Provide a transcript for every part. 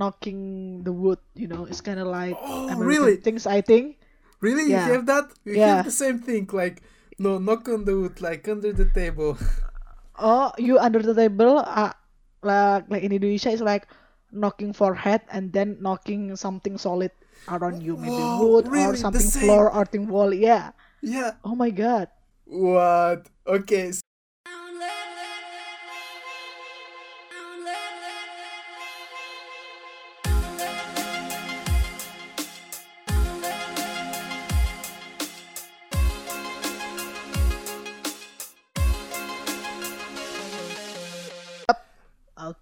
knocking the wood. You know, it's kind of like Oh, American really? things. I think. Really, Yeah. you have that? You Yeah. have the same thing. Like no, knock on the wood, like under the table. Oh, you under the table, uh, like like in Indonesia, it's like knocking forehead and then knocking something solid around you, maybe Whoa, wood or really? The something floor or thing wall. Yeah. yeah. Oh my god. What? Okay.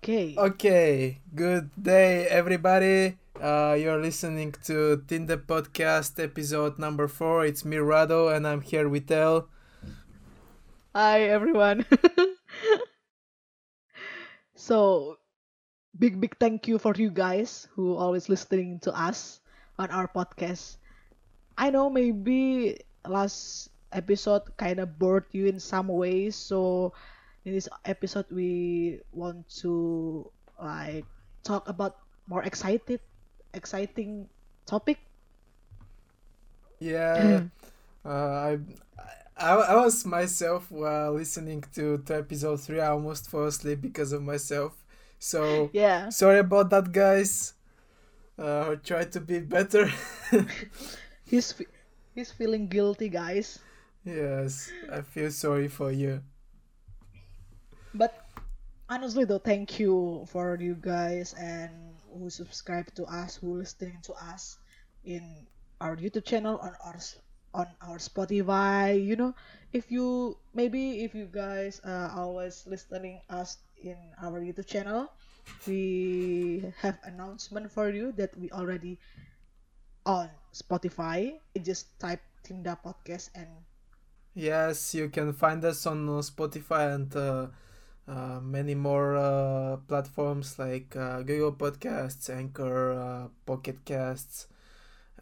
Okay. Okay. Good day, everybody. Uh, you're listening to Tinda Podcast episode number four. It's me, Rado, and I'm here with El. Hi everyone. so, big big thank you for you guys who always listening to us on our podcast. I know maybe last episode kind of bored you in some ways, so in this episode we want to like talk about more excited, exciting topic. Yeah. uh, I, I, I was myself while listening to, to episode three. I almost fell asleep because of myself. So Yeah. sorry about that, guys. Uh, try to be better. He's he's feeling guilty, guys. yes, I feel sorry for you. But honestly though, thank you for you guys and who subscribe to us, who listening to us in our YouTube channel on our on our Spotify. You know, if you maybe if you guys uh, always listening us in our YouTube channel, we have announcement for you that we already on Spotify. You just type Tinda Podcast and Yes, you can find us on uh, Spotify and uh, uh, many more uh, platforms like uh, Google Podcasts, Anchor, uh, Pocket Casts,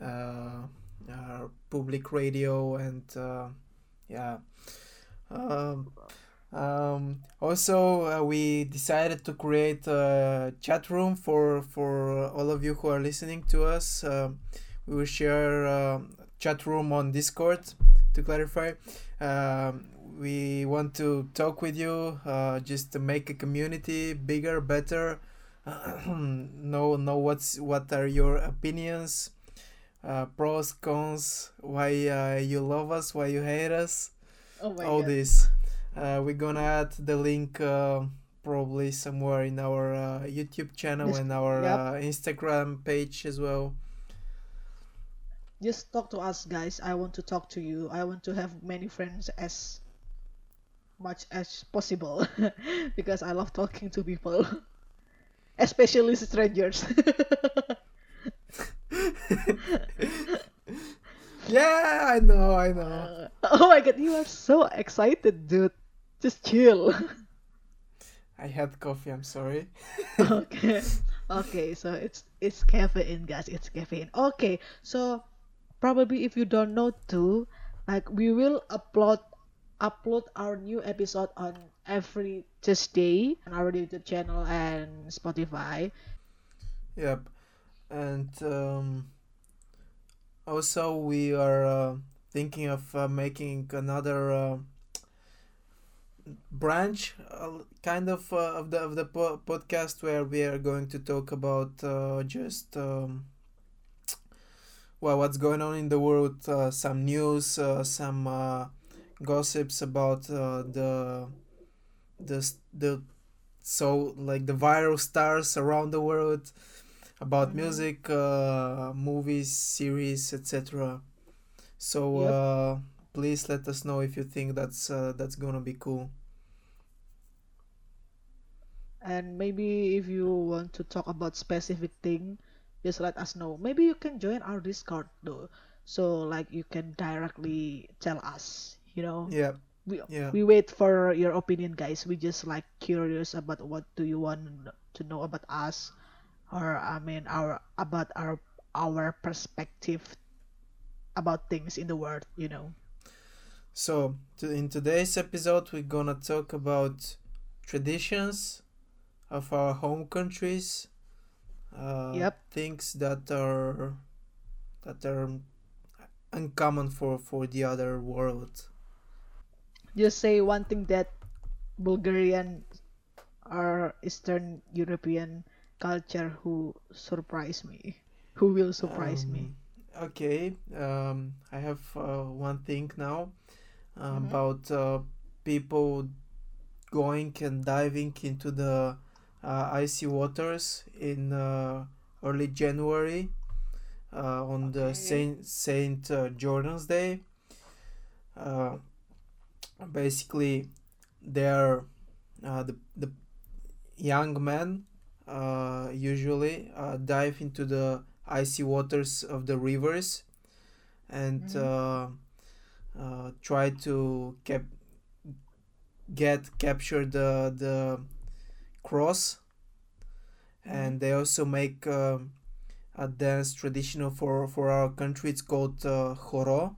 uh, uh, Public Radio, and yeah. Um, um, also, we decided to create a chat room for for all of you who are listening to us. We will share chat room on Discord. To clarify, um, we want to talk with you, uh, just to make a community bigger, better. know know what's what are your opinions, uh, pros, cons, why uh, you love us, why you hate us oh all god. this. Uh, we're gonna add the link uh, probably somewhere in our uh, YouTube channel and our yep. uh, Instagram page as well. just talk to us guys i want to talk to you i want to have many friends as much as possible because i love talking to people especially strangers yeah, I know, I know. Uh, oh my god you are so excited dude just chill I had coffee. I'm sorry. okay okay so it's it's caffeine guys it's caffeine okay so probably if you don't know too like we will upload upload our new episode on every tuesday on our youtube channel and spotify. Yep, and um, also we are uh, thinking of uh, making another uh, branch, uh, kind of uh, of the of the po- podcast where we are going to talk about uh, just um, well what's going on in the world, some news, some gossips about uh, the the the so like the viral stars around the world about Mhm. music, uh, movies, series, etc. So Yep. uh, please let us know if you think that's uh, that's gonna be cool. and maybe if you want to talk about specific thing just let us know maybe you can join our discord though so like you can directly tell us you know Yeah, we yeah, we wait for your opinion guys we just like curious about what do you want to know about us or i mean our about our our perspective about things in the world you know So to, in today's episode, we're gonna talk about traditions of our home countries, uh, Yep. things that are that are uncommon for for the other world. Just say one thing that Bulgarian or Eastern European culture who surprise me, who will surprise me. Um, okay, um, I have uh, one thing now uh, Mhm. about uh, people going and diving into the uh, icy waters in uh, early January uh, on the Saint Saint uh, Jordan's Day. Uh, basically, they're uh, the the young men uh, usually uh, dive into the icy waters of the rivers and Mhm. uh, uh, try to cap- get capture the the cross. And they also make um a dance traditional for for our country. It's called uh, choro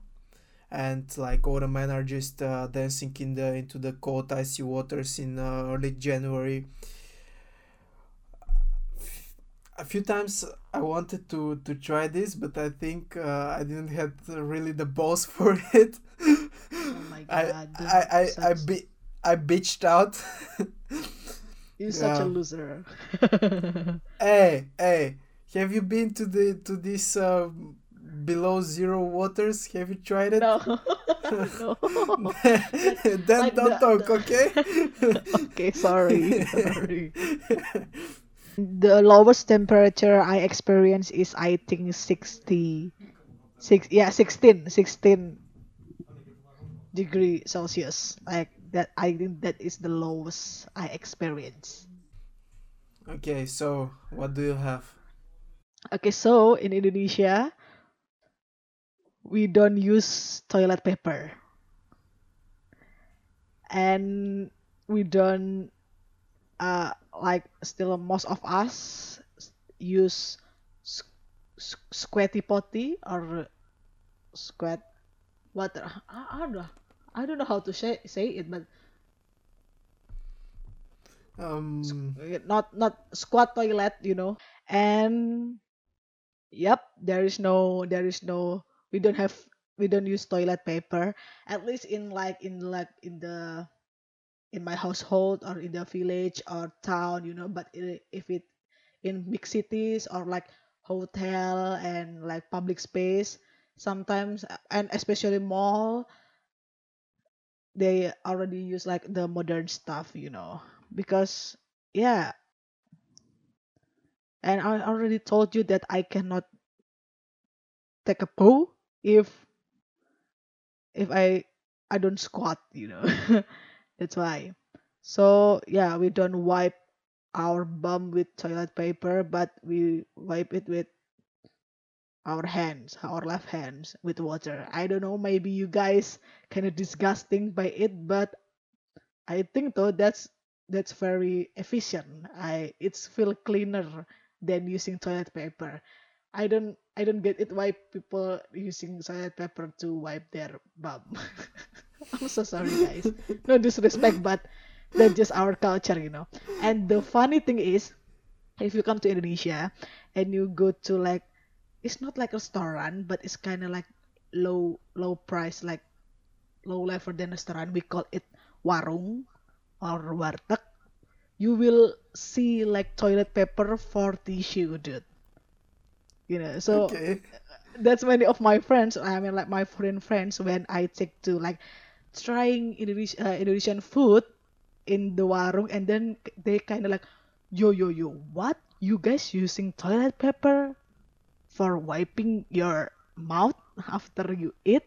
and like all the men are just uh, dancing in the into the cold icy waters in uh, early january a few times i wanted to to try this but i think uh, i didn't have really the balls for it Oh my I, god, I, I, I, such- bi- I bitched out. you're such a loser. hey, hey, have you been to the to this uh, below zero waters? Have you tried it? no, no. then like don't the- talk, the- okay? okay, sorry, sorry. The lowest temperature I experience is I think 60 six yeah 16 16 degree Celsius like that I think that is the lowest I experience okay, so what do you have? okay so in Indonesia we don't use toilet paper. And we don't uh like still most of us use squatty potty or squat what I, I don't know. I don't know how to say say it but Um, not not squat toilet you know. And yep there is no there is no we don't have we don't use toilet paper at least in like in like in the in my household or in the village or town you know but if it in big cities or like hotel and like public space sometimes and especially mall they already use like the modern stuff you know because yeah. And i already told you that i cannot take a poo if if i i don't squat you know that's why. So yeah we don't wipe our bum with toilet paper but we wipe it with our hands our left hands with water. I don't know maybe you guys kind of disgusting by it but i think though that's that's very efficient. I it's feel cleaner than using toilet paper i don't i don't get it why people using toilet paper to wipe their bum. I'm so sorry guys. No disrespect but that's just our culture you know. And the funny thing is if you come to indonesia and you go to like it's not like a restaurant but it's kind of like low low price like low level than restaurant. We call it warung or warteg. You will see like toilet paper for tissue dude you know so okay. that's many of my friends i mean like my foreign friends when i take to like trying Indonesian, uh, Indonesian food in the warung and then they kind of like yo yo yo what you guys using toilet paper for wiping your mouth after you eat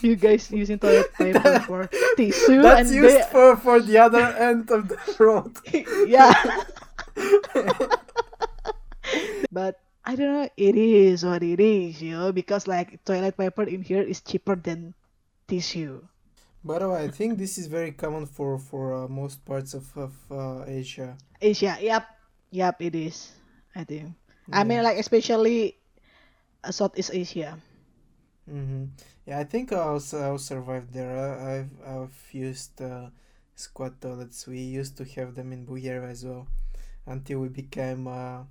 you guys using toilet paper for tissue That's and used they, for, for the other end of the road. yeah but I don't know it is what it is you know because like toilet paper in here is cheaper than tissue By the way, I think this is very common for for uh, most parts of of uh, Asia. Asia yep yep it is I think I mean like especially uh, Southeast Asia Mm-hmm. Yeah, I think I'll, I'll survive there. I've I've used uh, squat toilets. We used to have them in Bulgaria as well, until we became uh,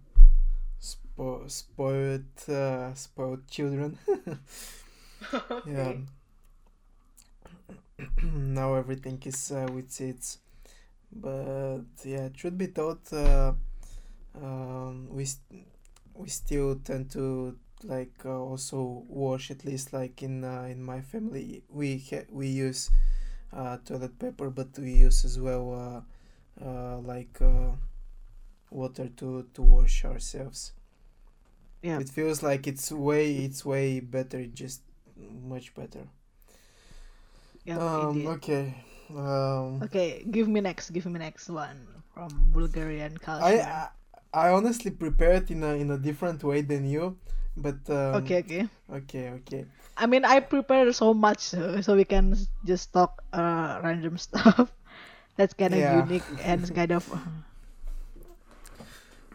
spo- spoiled uh, spoiled children. yeah. Now everything is uh, with seeds, but yeah, truth be told, uh, um, we st- we still tend to like uh, also wash at least like in uh, in my family we ha- we use uh, toilet paper, but we use as well uh, uh, like uh, water to to wash ourselves. Yeah. It feels like it's way it's way better, just much better. Yep, Um, okay. Um, Okay, give me next. Give me next one from Bulgarian culture. I I honestly prepared in a in a different way than you, but um, Okay, okay. okay, okay. I mean, I prepared so much so, so we can just talk uh random stuff. That's kind of Yeah. unique and kind of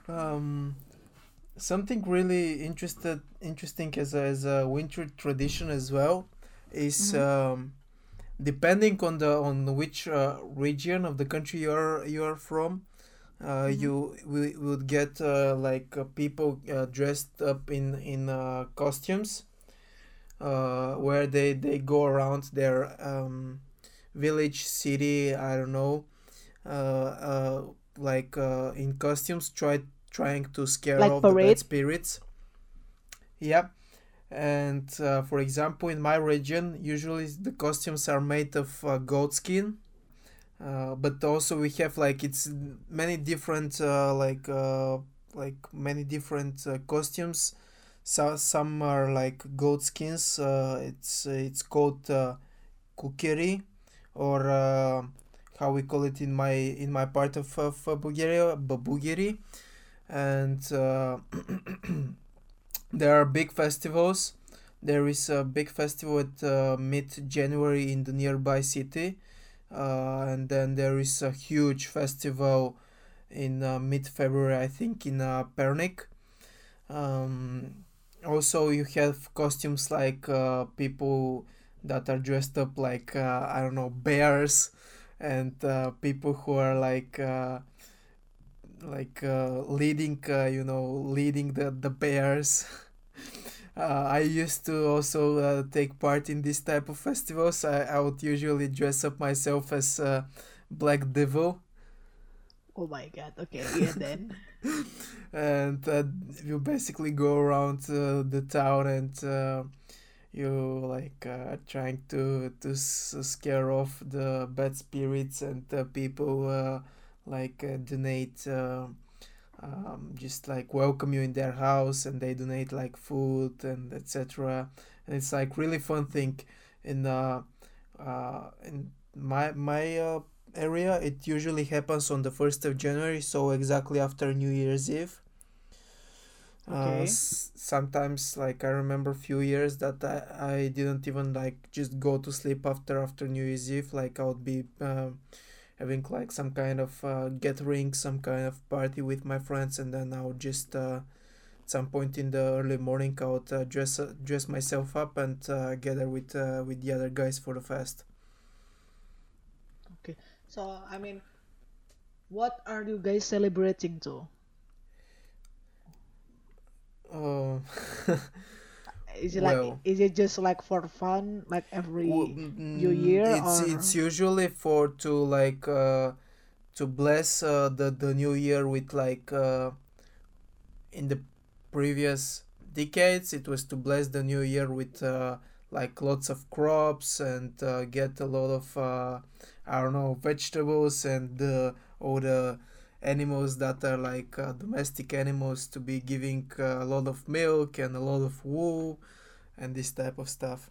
Um, something really interested interesting as a, as a winter tradition as well is Mhm. um, depending on the on which uh, region of the country you're you're from. Uh, Mhm. you we would get uh, like uh, people uh, dressed up in in uh, costumes uh, where they they go around their um, village city i don't know uh, uh, like uh, in costumes try trying to scare like off the bad spirits. Yeah. And uh, for example in my region usually the costumes are made of uh, goat skin. Uh, but also we have like it's many different uh, like uh, like many different uh, costumes. So some are like goat skins uh, it's it's called uh, kukeri or uh, how we call it in my in my part of, of Bulgaria babugeri and uh, there are big festivals. There is a big festival at uh, mid January in the nearby city. Uh, and then there is a huge festival in mid February I think in Pernik. Um, also you have costumes like people that are dressed up like uh, I don't know bears and uh, people who are like uh, like uh, leading uh, you know leading the the bears uh, I used to also uh, take part in this type of festivals I, I would usually dress up myself as uh, Black Devil Oh my god. Okay, yeah then. and uh, you basically go around uh, the town and uh, you like uh, trying to to scare off the bad spirits and uh, people uh, like uh, donate uh, um, just like welcome you in their house and they donate like food and etc and it's like really fun thing in uh, uh, in my my uh, area. It usually happens on the 1st of january so exactly after new year's eve. Uh, Okay. s- sometimes like i remember few years that I, I didn't even like just go to sleep after after new year's eve. Like i would be um, having like some kind of uh, gathering some kind of party with my friends and then i would just uh, at some point in the early morning i would uh, dress uh, dress myself up and uh, gather with uh, with the other guys for the fest Okay. So, I mean, what are you guys celebrating to? uh, Is it like well is it just like for fun like every new mm, year it's it's usually for to like uh, to bless uh, the the new year with like uh, in the previous decades it was to bless the new year with uh, like lots of crops and uh, get a lot of uh, I don't know vegetables and uh, all the animals that are like uh, domestic animals to be giving uh, a lot of milk and a lot of wool and this type of stuff.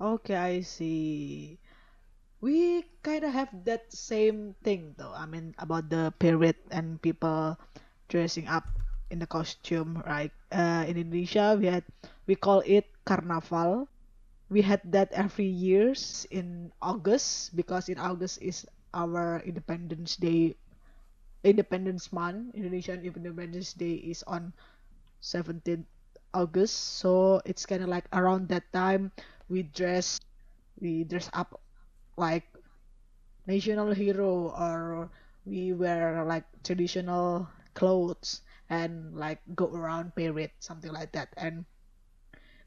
Okay, I see. We kind of have that same thing though. I mean, about the period and people dressing up in the costume, right? Uh, in Indonesia, we had we call it carnaval. We had that every years in August because in August is our Independence Day, Independence Month. Indonesian Independence Day is on 17th August, so it's kind of like around that time we dress we dress up like national hero or we wear like traditional clothes and like go around parade something like that and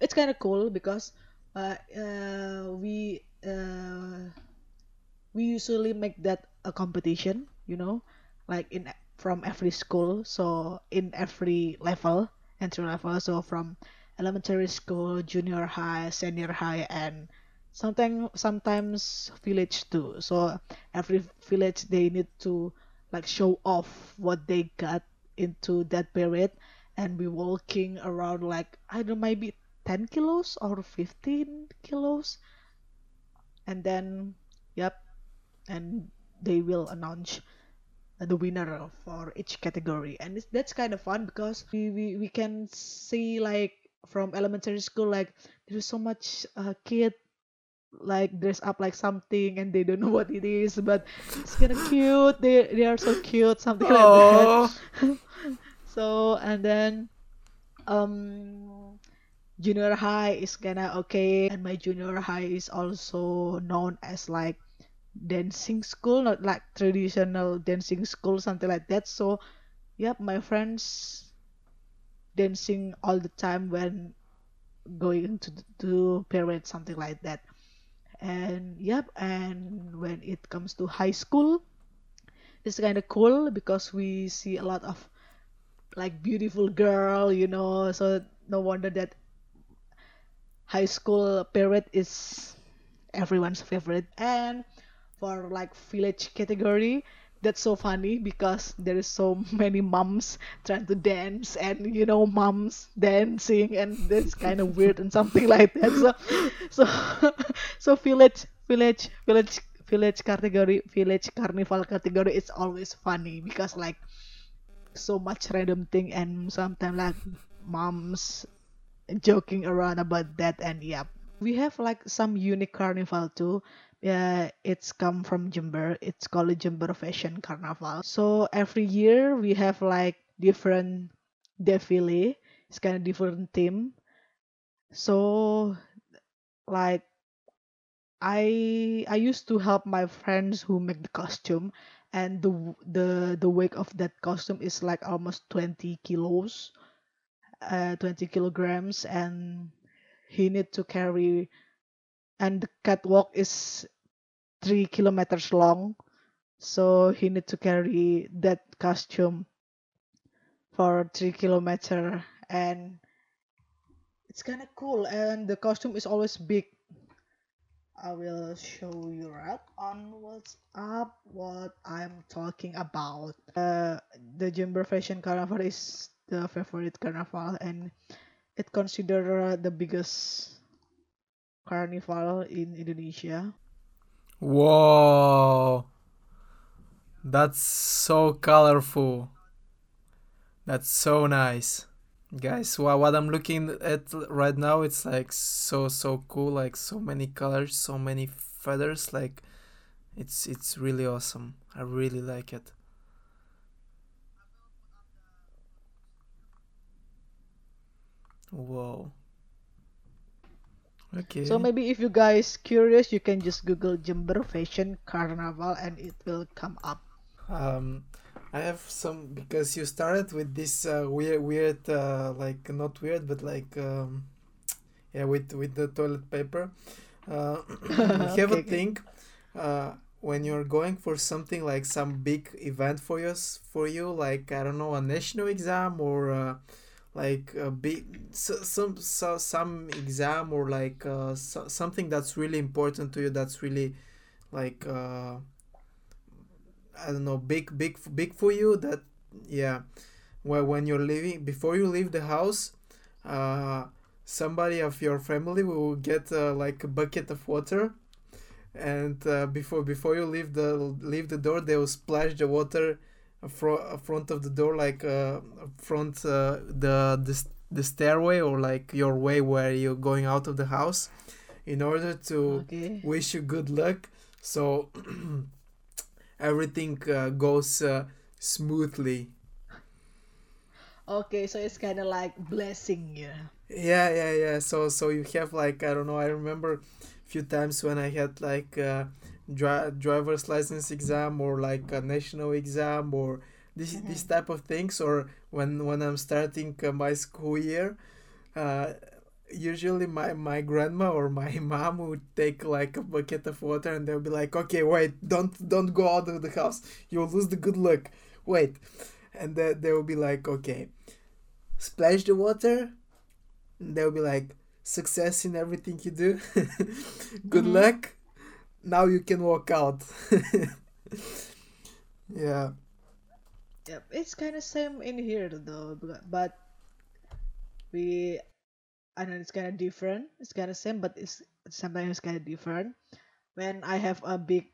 it's kind of cool because uh, uh, we uh, we usually make that a competition you know like in from every school. So in every level entry level. So from elementary school junior high senior high and sometimes sometimes village too. So every village they need to like show off what they got into that period. And we walking around like i don't know maybe 10 kilos or 15 kilos. And then and they will announce the winner for each category. And it's, that's kind of fun because we, we we can see like from elementary school like there's so much uh, kid like dress up like something and they don't know what it is but it's kind of cute. They they are so cute something like Oh, that so and then um junior high is kinda okay. And my junior high is also known as like dancing school not like traditional dancing school something like that. So yep my friends dancing all the time when going to to parade something like that. And yep and when it comes to high school it's kind of cool because we see a lot of like beautiful girl you know so no wonder that high school parade is everyone's favorite. And for like village category. That's so funny because there is so many moms trying to dance and you know moms dancing and that's kind of weird and something like that. So so so village village village village category village carnival category is always funny because like so much random thing and sometimes like moms joking around about that and yeah. We have like some unique carnival too yeah it's come from Jember. It's called Jember Fashion Carnival so every year we have like different defile it's kind of different theme. So like I I used to help my friends who make the costume and the the the weight of that costume is like almost 20 kilos uh 20 kilograms and he need to carry and the catwalk is three kilometers long so he need to carry that costume for three kilometer and it's kind of cool and the costume is always big. I will show you right on what's up what i'm talking about. Uh the Jember fashion carnival is the favorite carnival and it considered the biggest carnival in Indonesia. whoa, that's so colorful. That's so nice. Guys, wha- what I'm looking at right now, it's like so so cool, like so many colors, so many feathers, like it's it's really awesome. I really like it. Whoa. So maybe if you guys curious, you can just Google Jember Fashion Carnival and it will come up. Um, I have some because you started with this uh, weird, weird, uh, like not weird, but like um, yeah, with with the toilet paper. Uh, you have a okay, okay. think uh, when you're going for something like some big event for you, for you, like I don't know, a national exam or uh, like a big so, some so, some exam or like uh, so, something that's really important to you. That's really like. Uh, I don't know, big, big, big for you. That yeah, where when you're leaving, before you leave the house, uh, somebody of your family will get uh, like a bucket of water, and uh, before before you leave the leave the door, they will splash the water fro- front of the door, like uh, front uh, the the the stairway or like your way where you're going out of the house, in order to Okay. wish you good luck. So everything uh, goes uh, smoothly. Okay, so it's kind of like blessing you. Yeah, yeah, yeah. So so you have like I don't know. I remember a few times when I had like uh, dri- driver's license exam or like a national exam or this this Mhm. type of things or when when i'm starting uh, my school year uh, usually my my grandma or my mom would take like a bucket of water and they'll be like okay wait don't don't go out of the house. You'll lose the good luck. Wait. And then they will be like okay splash the water. And they'll be like success in everything you do. Good Mhm. luck now you can walk out yeah Yep, it's kind of same in here though, but we, I know it's kind of different. It's kind of same, but it's sometimes kind of different. When I have a big,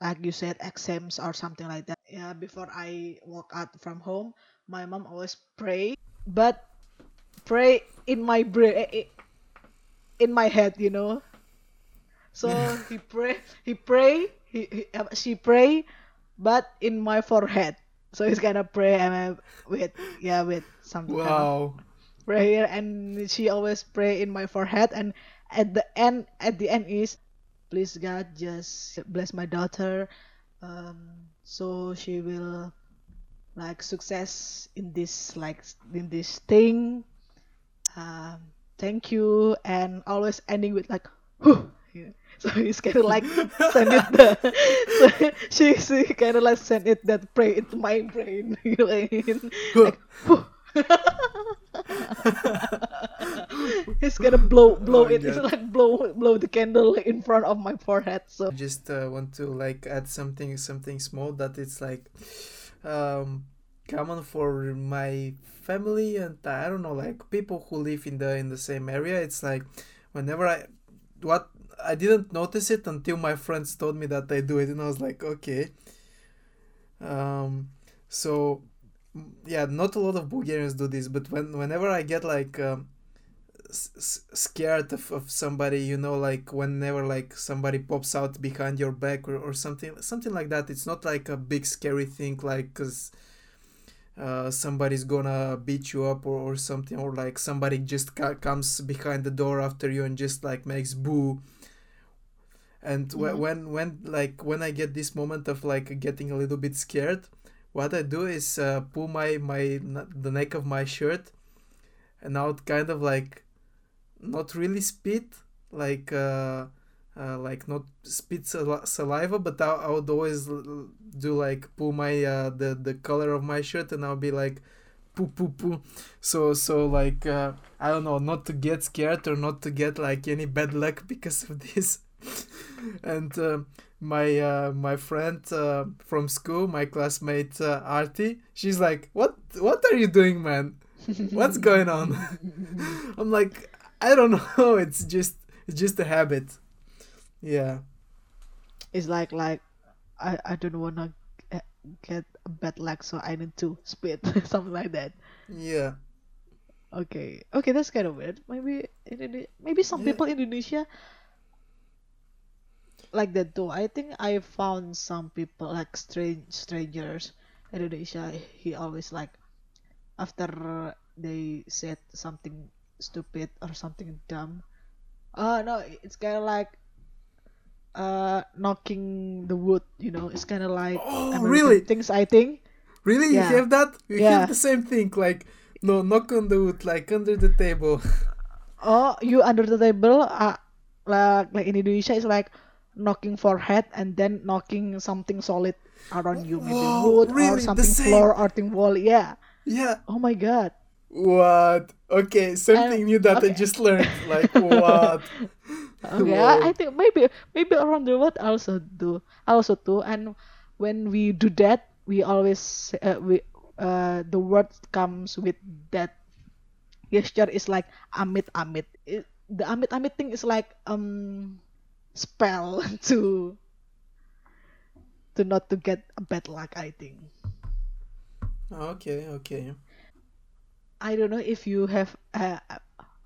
like you said, exams or something like that. Yeah, before I walk out from home, my mom always pray, but pray in my brain, in my head, you know. So he pray, he pray, he, he uh, she pray, but in my forehead. So he's gonna pray and I, with yeah with some kind of wow prayer, and she always pray in my forehead. And at the end, at the end is, please God just bless my daughter, um, so she will like success in this like in this thing. Um, thank you, and always ending with like, whew. Yeah. So it's kind of like send it the so she she kind of like send it that pray into my brain, you know what I mean? Like, it's gonna blow blow Oh, it. It's like blow blow the candle in front of my forehead. So I just uh, want to like add something something small that it's like um common for my family and I don't know like people who live in the in the same area it's like whenever I what I didn't notice it until my friends told me that they do it and I was like okay. Um so yeah not a lot of Bulgarians do this but when whenever I get like um, s- scared of, of somebody you know like whenever like somebody pops out behind your back or, or something something like that it's not like a big scary thing like because uh, somebody's gonna beat you up or, or something or like somebody just ca- comes behind the door after you and just like makes boo and Mhm. when when like when i get this moment of like getting a little bit scared what i do is uh, pull my my the neck of my shirt and i would kind of like not really spit like uh, uh like not spit sal- saliva but I, I would always do like pull my uh the the color of my shirt and i'll be like poo poo poo so so like uh i don't know not to get scared or not to get like any bad luck because of this and uh, my uh, my friend uh, from school my classmate uh, artie she's like what what are you doing man? What's going on? I'm like i don't know. It's just it's just a habit. Yeah. It's like like I I don't wanna get a bad luck, so I need to spit something like that. yeah. Okay, okay, that's kind of weird. Maybe Indone- maybe some Yeah. people in Indonesia like that too. I think I found some people like strange strangers in Indonesia. He always like after they said something stupid or something dumb. Oh no, it's kind of like uh knocking the wood. You know, it's kind of like Oh, American really? things. I think. really Yeah. you have that you Yeah. have the same thing like no knock on the wood like under the table Oh, you under the table, uh, like like in Indonesia, it's like knocking forehead and then knocking something solid around you, maybe Whoa, wood really? or something floor or thing wall. Yeah. yeah Oh my God. what okay something Um, new that i just learned like what Okay, Whoa. I, I think maybe maybe around the world also do also do. And when we do that, we always uh, we uh the word comes with that gesture is like amit amit. It, the amit amit thing is like um spell to to not to get a bad luck. I think. okay okay I don't know if you have. Uh,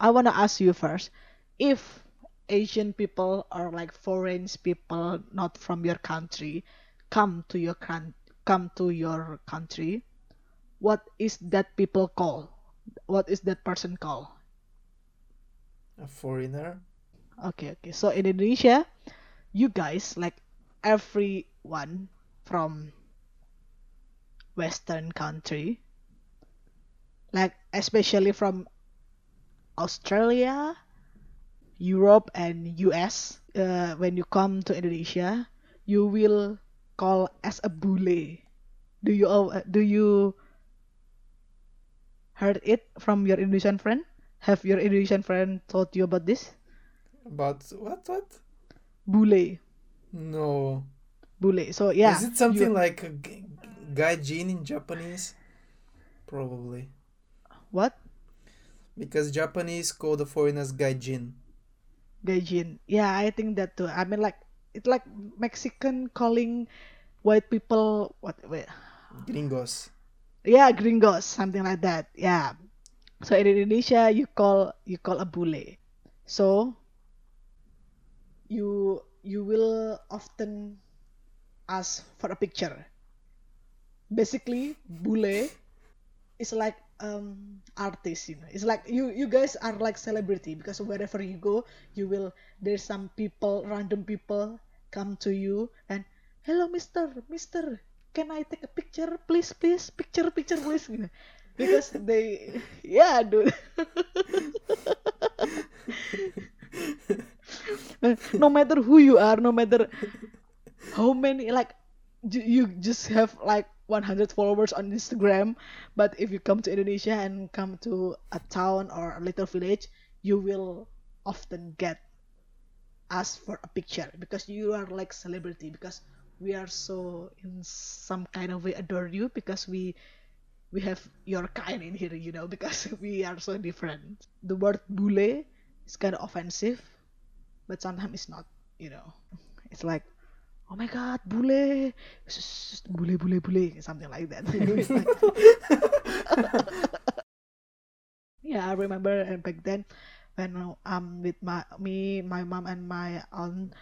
I wanna ask you first, if Asian people or like foreign people not from your country come to your coun come to your country, what is that people call? What is that person call? a foreigner Okay, okay. So in Indonesia, you guys like everyone from Western country, like especially from Australia, Europe, and US. Uh, when you come to Indonesia, you will call as a bule. Do you uh, do you heard it from your Indonesian friend? Have your Indonesian friend told you about this? About what? What? Bule, No. bule. So yeah, Is it something you like gaijin in Japanese? Probably. what? Because Japanese call the foreigners gaijin. Gaijin. Yeah, I think that too. I mean, like it's like Mexican calling white people what? Wait, Gringos. yeah, gringos, something like that. Yeah. So in Indonesia, you call you call a bule. So you you will often ask for a picture. Basically, bule is like um artist, you know. It's like you you guys are like celebrity because wherever you go, you will there's some people, random people come to you and hello, Mister, Mister, can I take a picture, please, please, picture, picture, please, you know. Because they, yeah, dude. no matter who you are, no matter how many like you just have like 100 followers on Instagram, but if you come to Indonesia and come to a town or a little village, you will often get asked for a picture because you are like celebrity because we are so in some kind of way adore you because we we have your kind in here, you know, because we are so different. The word bule is kind of offensive, but sometimes it's not, you know. It's like, oh my god, bule, bule, bule, bule, something like that. Yeah, I remember and back then when i'm with my me, my mom and my aunt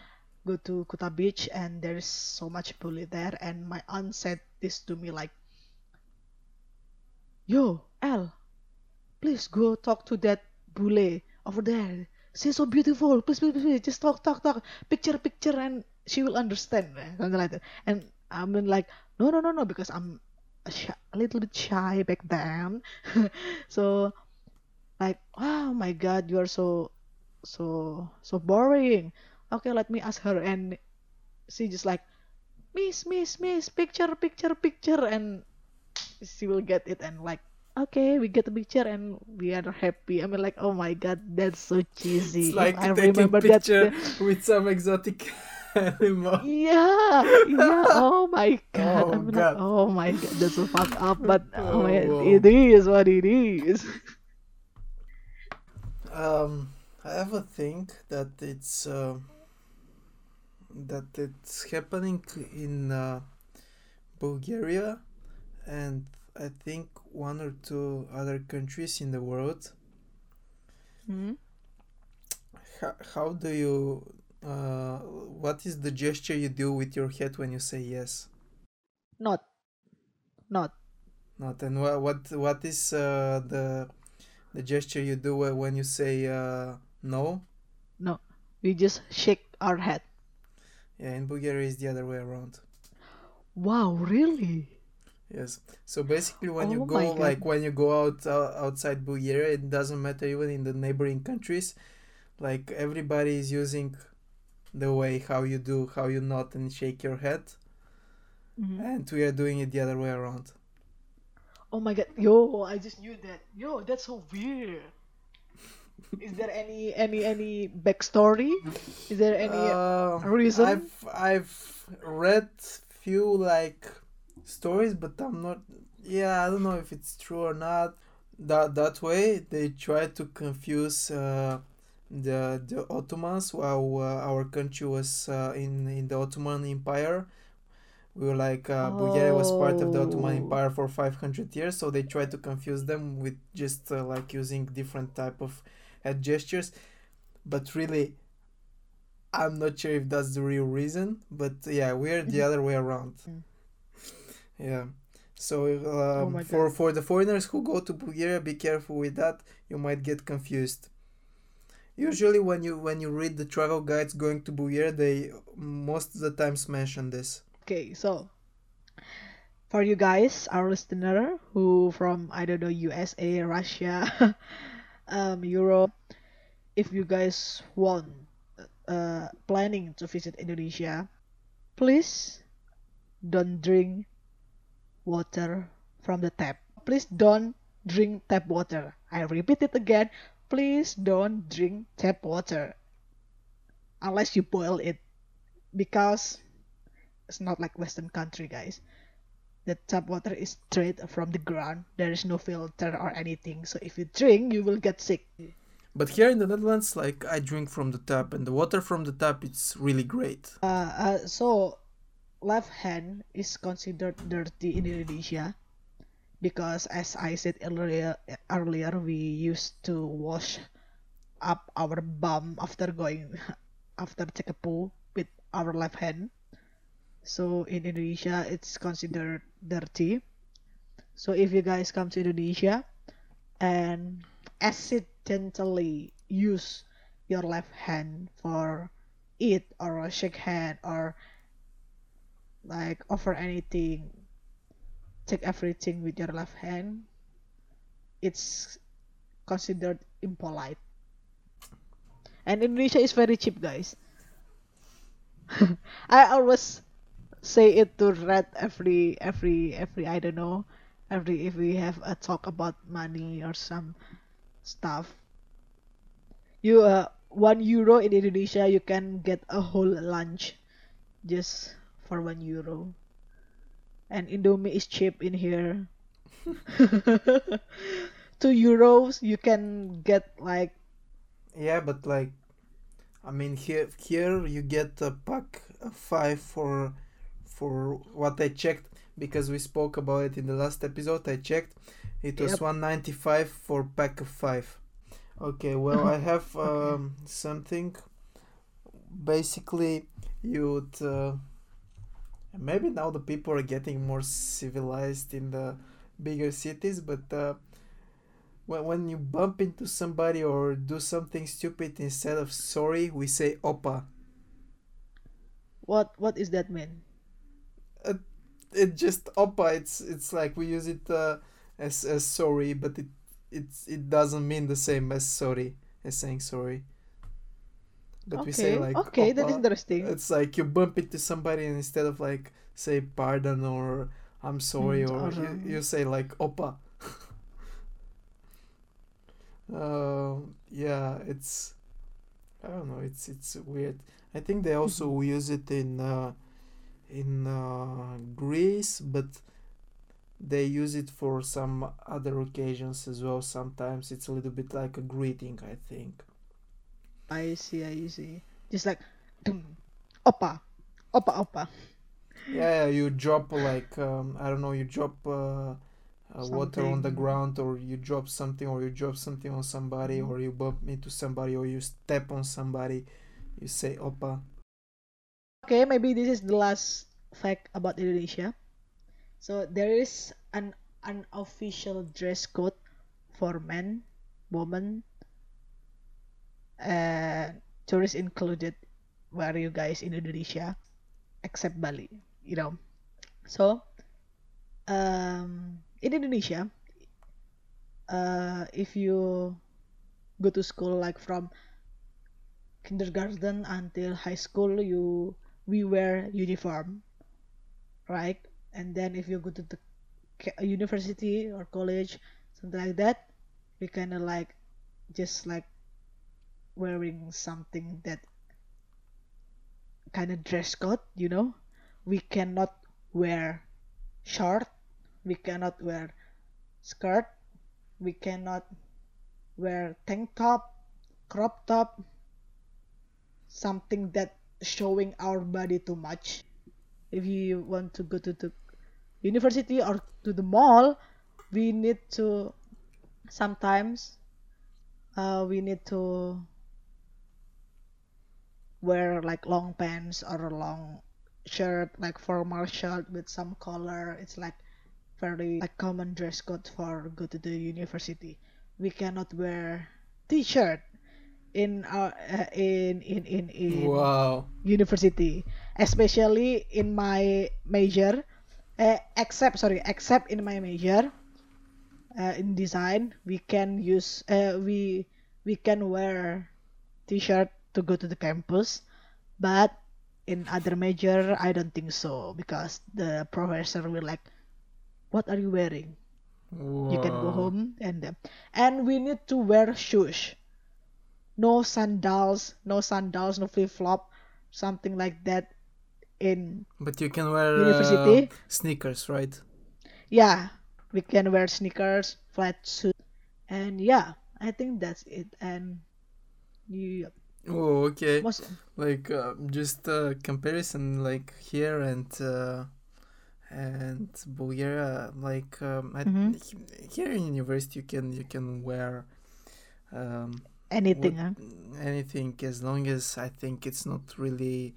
go to Kuta Beach and there is so much bule there and my aunt said this to me like Yo, El, please go talk to that bule over there. She's so beautiful. Please, please, please, just talk, talk, talk. Picture, picture, and she will understand. eh, Something like that. And I'm been like, no, no, no, no, because I'm a, shy, a little bit shy back then. so, like, oh my God, you are so, so, so boring. Okay, let me ask her. And she just like, Miss, Miss, Miss, picture, picture, picture, and she will get it and like okay we get a picture and we are happy i mean like oh my god that's so cheesy It's like i remember picture that with some exotic animal. yeah yeah oh my god Oh, i'm like God. oh my god that's so fucked up but oh, Oh, wow. it is what it is Um, I ever think that it's uh, that it's happening in uh, Bulgaria and I think one or two other countries in the world. Hmm? How, how do you uh, what is the gesture you do with your head when you say yes? not not Not and what what what is uh, the the gesture you do when you say uh, no? no we just shake our head Yeah, in Bulgaria is the other way around. wow really Yes. So basically, when you Oh go, my God. like when you go out uh, outside Bulgaria, it doesn't matter even in the neighboring countries. Like everybody is using the way how you do, how you nod and shake your head, Mhm. and we are doing it the other way around. oh my god yo i just knew that yo that's so weird is there any any any backstory is there any Uh, reason? I've I've read few like stories, but I'm not. Yeah, I don't know if it's true or not. That that way they try to confuse uh, the the Ottomans while uh, our country was uh, in in the Ottoman Empire. We were like uh, Bulgaria was part of the Ottoman Oh. Empire for 500 years, so they try to confuse them with just uh, like using different type of head gestures. But really, I'm not sure if that's the real reason, but yeah, we're the Mhm. other way around. Yeah. So um, my for God. for the foreigners who go to Bulgaria, be careful with that. You might get confused. Usually, when you when you read the travel guides going to Bulgaria, they most of the times mention this. Okay, so for you guys, our listener who from I don't know USA, Russia, um, Europe, if you guys want uh, planning to visit Indonesia, please don't drink water from the tap. Please don't drink tap water. I repeat it again. Please don't drink tap water unless you boil it because it's not like Western country, guys. The tap water is straight from the ground. There is no filter or anything. So if you drink, you will get sick. But here in the Netherlands, like I drink from the tap, and the water from the tap it's really great. Uh, uh, so left hand is considered dirty in Indonesia because as I said earlier earlier we used to wash up our bum after going after take a poo with our left hand. So in Indonesia it's considered dirty. So if you guys come to Indonesia and accidentally use your left hand for eat or shake hand or like offer anything take everything with your left hand it's considered impolite. And Indonesia is very cheap guys. I always say it to Red every every every I don't know every if we have a talk about money or some stuff. You uh one euro in Indonesia you can get a whole lunch. Just for one euro and Indomie is cheap in here two euros you can get like Yeah, but like, I mean here here you get a pack of five for for what I checked because we spoke about it in the last episode. I checked, it was Yep. one ninety five for pack of five. Okay, well I have um, something. Basically, you'd uh, maybe now the people are getting more civilized in the bigger cities, but uh, when when you bump into somebody or do something stupid instead of sorry, we say opa. what what is that mean It just opa. It's it's like we use it uh, as as sorry, but it it's it doesn't mean the same as sorry as saying sorry. But we say like okay that is interesting It's like you bump into somebody and instead of like say pardon or I'm sorry Mm, or you, you say like opa. uh, yeah, it's I don't know. It's it's weird. I think they also use it in uh, in uh, Greece, but they use it for some other occasions as well. Sometimes it's a little bit like a greeting. I think. I see I see just like dum, opa opa opa Yeah, you drop like um, I don't know, you drop uh, uh, water on the ground, or you drop something, or you drop something on somebody, Mhm. or you bump into somebody, or you step on somebody. You say "opa." okay maybe this is the last fact about Indonesia so there is an unofficial dress code for men women and tourists included where you guys in Indonesia except Bali you know. So um in Indonesia uh if you go to school like from kindergarten until high school you we wear uniform right? And then if you go to the university or college something like that we kind of like just like wearing something that kind of dress code you know? We cannot wear short we cannot wear skirt we cannot wear tank top crop top something that showing our body too much. If you want to go to the university or to the mall we need to sometimes uh, we need to wear like long pants or a long shirt like formal shirt with some collar it's like very like common dress code for go to the university we cannot wear t-shirt in our uh, in in in in Wow. university especially in my major uh, except sorry except in my major uh, in design we can use uh, we we can wear t-shirt to go to the campus but in other major i don't think so because the professor will like what are you wearing? You can go home and uh, and we need to wear shoes. No sandals no sandals no flip-flop something like that in But you can wear uh, university sneakers, right? yeah we can wear sneakers flat suit and yeah i think that's it and you Oh, okay. most Like uh, just a comparison, like here and uh, and Bulgaria. Like um, I, Mhm. here in university, you can you can wear um, anything what- huh? anything as long as I think it's not really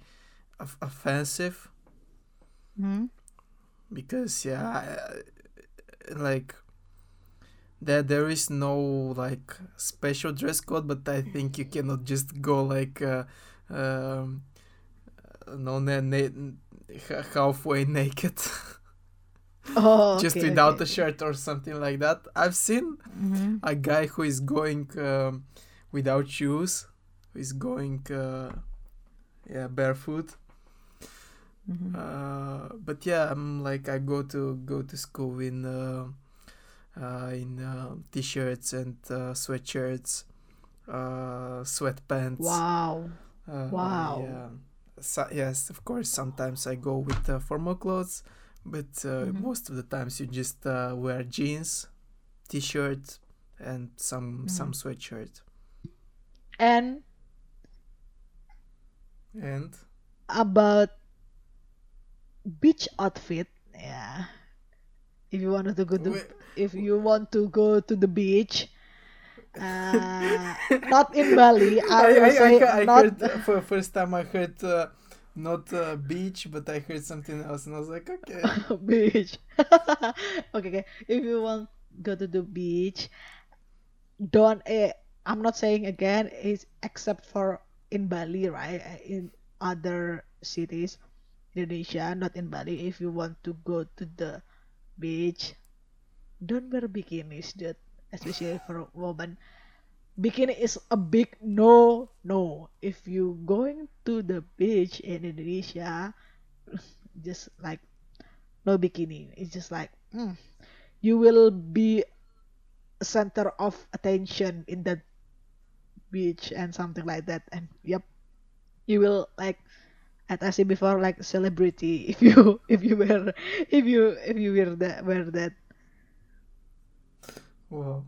off- offensive. Mhm. because yeah I- like there there is no like special dress code but i think you cannot just go like uh, um no na- na- halfway naked oh just okay, without okay. a shirt or something like that i've seen Mhm. a guy who is going um, without shoes who is going uh, yeah barefoot Mhm. uh, but yeah, I'm like I go to go to school in uh, uh, in uh, t-shirts and uh, sweatshirts, uh, sweatpants. wow Uh, Wow. Yeah. So, yes, of course. Sometimes I go with uh, formal clothes, but uh, Mhm. most of the times you just uh, wear jeans, t-shirt, and some some Mhm. sweatshirt. and And about beach outfit yeah if you wanted to go to if you want to go to the beach uh, not in Bali I I, I, I not heard uh, for the first time I heard uh, not uh, beach, but I heard something else, and I was like, okay. beach. Okay okay. If you want go to the beach don't eh, I'm not saying again it's except for in Bali right? Eh, in other cities Indonesia not in Bali if you want to go to the beach don't wear bikinis dude. Especially for women bikini is a big no no. If you going to the beach in Indonesia just like no bikini. It's just like mm, you will be center of attention in that beach and something like that. And yep you will like as I said before like celebrity if you if you wear if you if you wear that wear that Wow.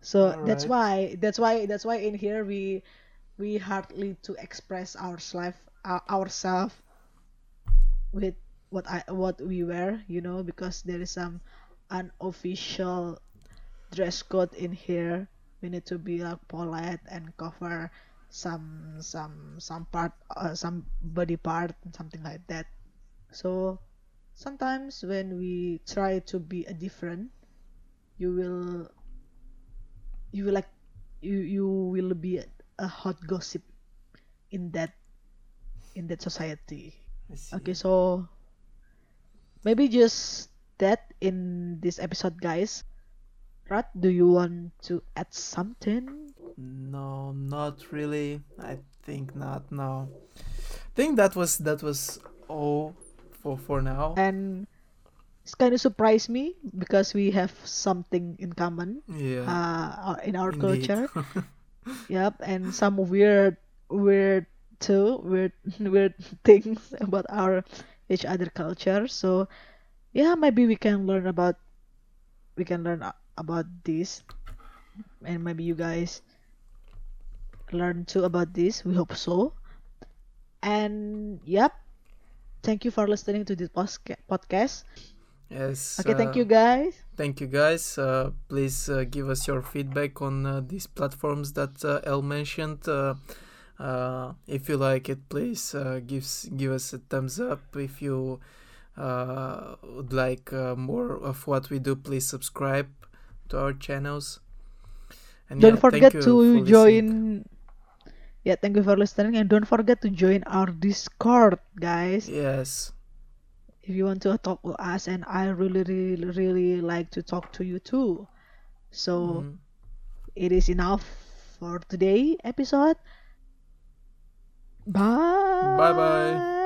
so that's why that's why that's why in here we we hardly to express ourselves uh, ourselves with what I what we wear you know because there is some unofficial dress code in here we need to be like polite and cover some some some part uh, some body part something like that. So sometimes when we try to be a different you will you will like you you will be a, a hot gossip in that in that society. Okay so maybe just that in this episode guys. Rat, do you want to add something No, not really. I think not. No. I think that was that was all for for now. and it's kind of surprised me because we have something in common Yeah. uh, in our indeed. culture Yep, and some weird, weird too, weird, weird things about our each other culture. So, yeah, maybe we can learn about, we can learn about this, and maybe you guys learn too about this. We hope so. And yep, thank you for listening to this podcast. yes. Okay, thank uh, you guys. Thank you guys. Uh, please uh, give us your feedback on uh, these platforms that uh, El mentioned. Uh, uh, if you like it, please uh, give give us a thumbs up. If you uh, would like uh, more of what we do, please subscribe to our channels. And Don't yeah, thank forget to for listening. Yeah, thank you for listening, and don't forget to join our Discord, guys. Yes. if you want to talk with us, and I really, really, really like to talk to you too. So Mhm. it is enough for today episode. Bye bye. Bye.